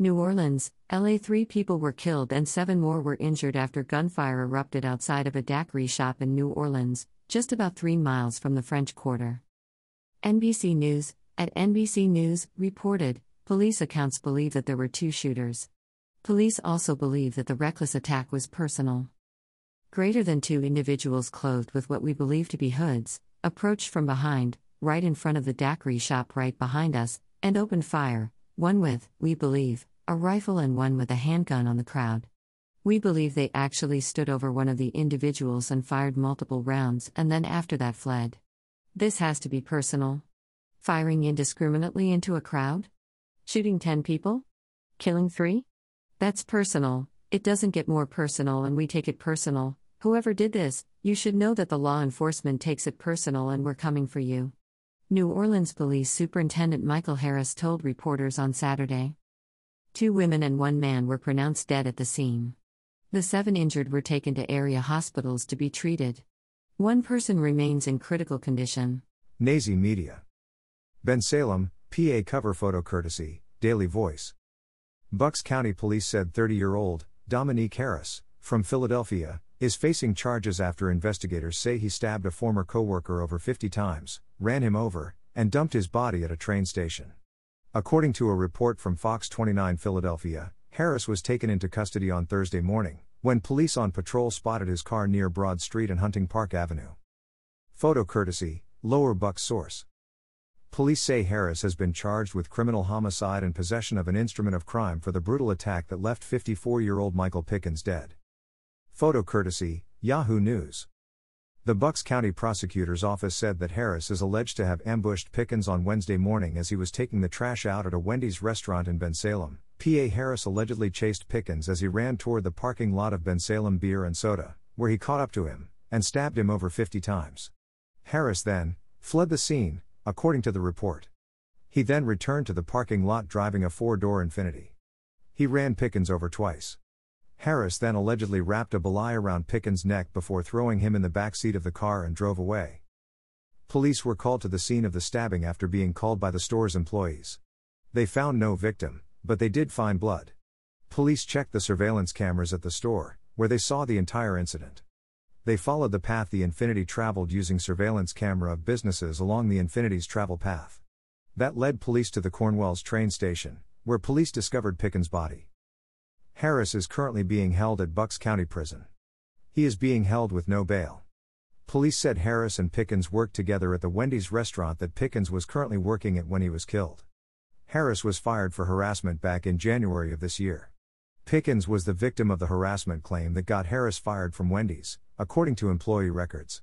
New Orleans, LA. Three people were killed and seven more were injured after gunfire erupted outside of a daiquiri shop in New Orleans, just about three miles from the French Quarter. NBC News, at NBC News, reported police accounts believe that there were two shooters. Police also believe that the reckless attack was personal. Greater than two individuals clothed with what we believe to be hoods approached from behind, right in front of the daiquiri shop right behind us, and opened fire, one with, we believe, a rifle and one with a handgun on the crowd. We believe they actually stood over one of the individuals and fired multiple rounds and then after that fled. This has to be personal. Firing indiscriminately into a crowd? Shooting 10 people? Killing 3? That's personal, it doesn't get more personal and we take it personal. Whoever did this, you should know that the law enforcement takes it personal and we're coming for you. New Orleans Police Superintendent Michael Harris told reporters on Saturday. Two women and one man were pronounced dead at the scene. The seven injured were taken to area hospitals to be treated. One person remains in critical condition. Nazi Media. Bensalem, PA cover photo courtesy, Daily Voice. Bucks County Police said 30 year old, Dominique Harris, from Philadelphia, is facing charges after investigators say he stabbed a former coworker over 50 times, ran him over, and dumped his body at a train station. According to a report from Fox 29 Philadelphia, Harris was taken into custody on Thursday morning, when police on patrol spotted his car near Broad Street and Hunting Park Avenue. Photo courtesy, Lower Bucks source. Police say Harris has been charged with criminal homicide and possession of an instrument of crime for the brutal attack that left 54 year old Michael Pickens dead. Photo courtesy, Yahoo News. The Bucks County Prosecutor's Office said that Harris is alleged to have ambushed Pickens on Wednesday morning as he was taking the trash out at a Wendy's restaurant in Bensalem. PA Harris allegedly chased Pickens as he ran toward the parking lot of Bensalem Beer and Soda, where he caught up to him and stabbed him over 50 times. Harris then fled the scene, according to the report. He then returned to the parking lot driving a four door Infiniti. He ran Pickens over twice. Harris then allegedly wrapped a belay around Pickens' neck before throwing him in the back seat of the car and drove away. Police were called to the scene of the stabbing after being called by the store's employees. They found no victim, but they did find blood. Police checked the surveillance cameras at the store, where they saw the entire incident. They followed the path the Infiniti traveled using surveillance camera of businesses along the Infiniti's travel path. That led police to the Cornwells train station, where police discovered Pickens' body. Harris is currently being held at Bucks County Prison. He is being held with no bail. Police said Harris and Pickens worked together at the Wendy's restaurant that Pickens was currently working at when he was killed. Harris was fired for harassment back in January of this year. Pickens was the victim of the harassment claim that got Harris fired from Wendy's, according to employee records.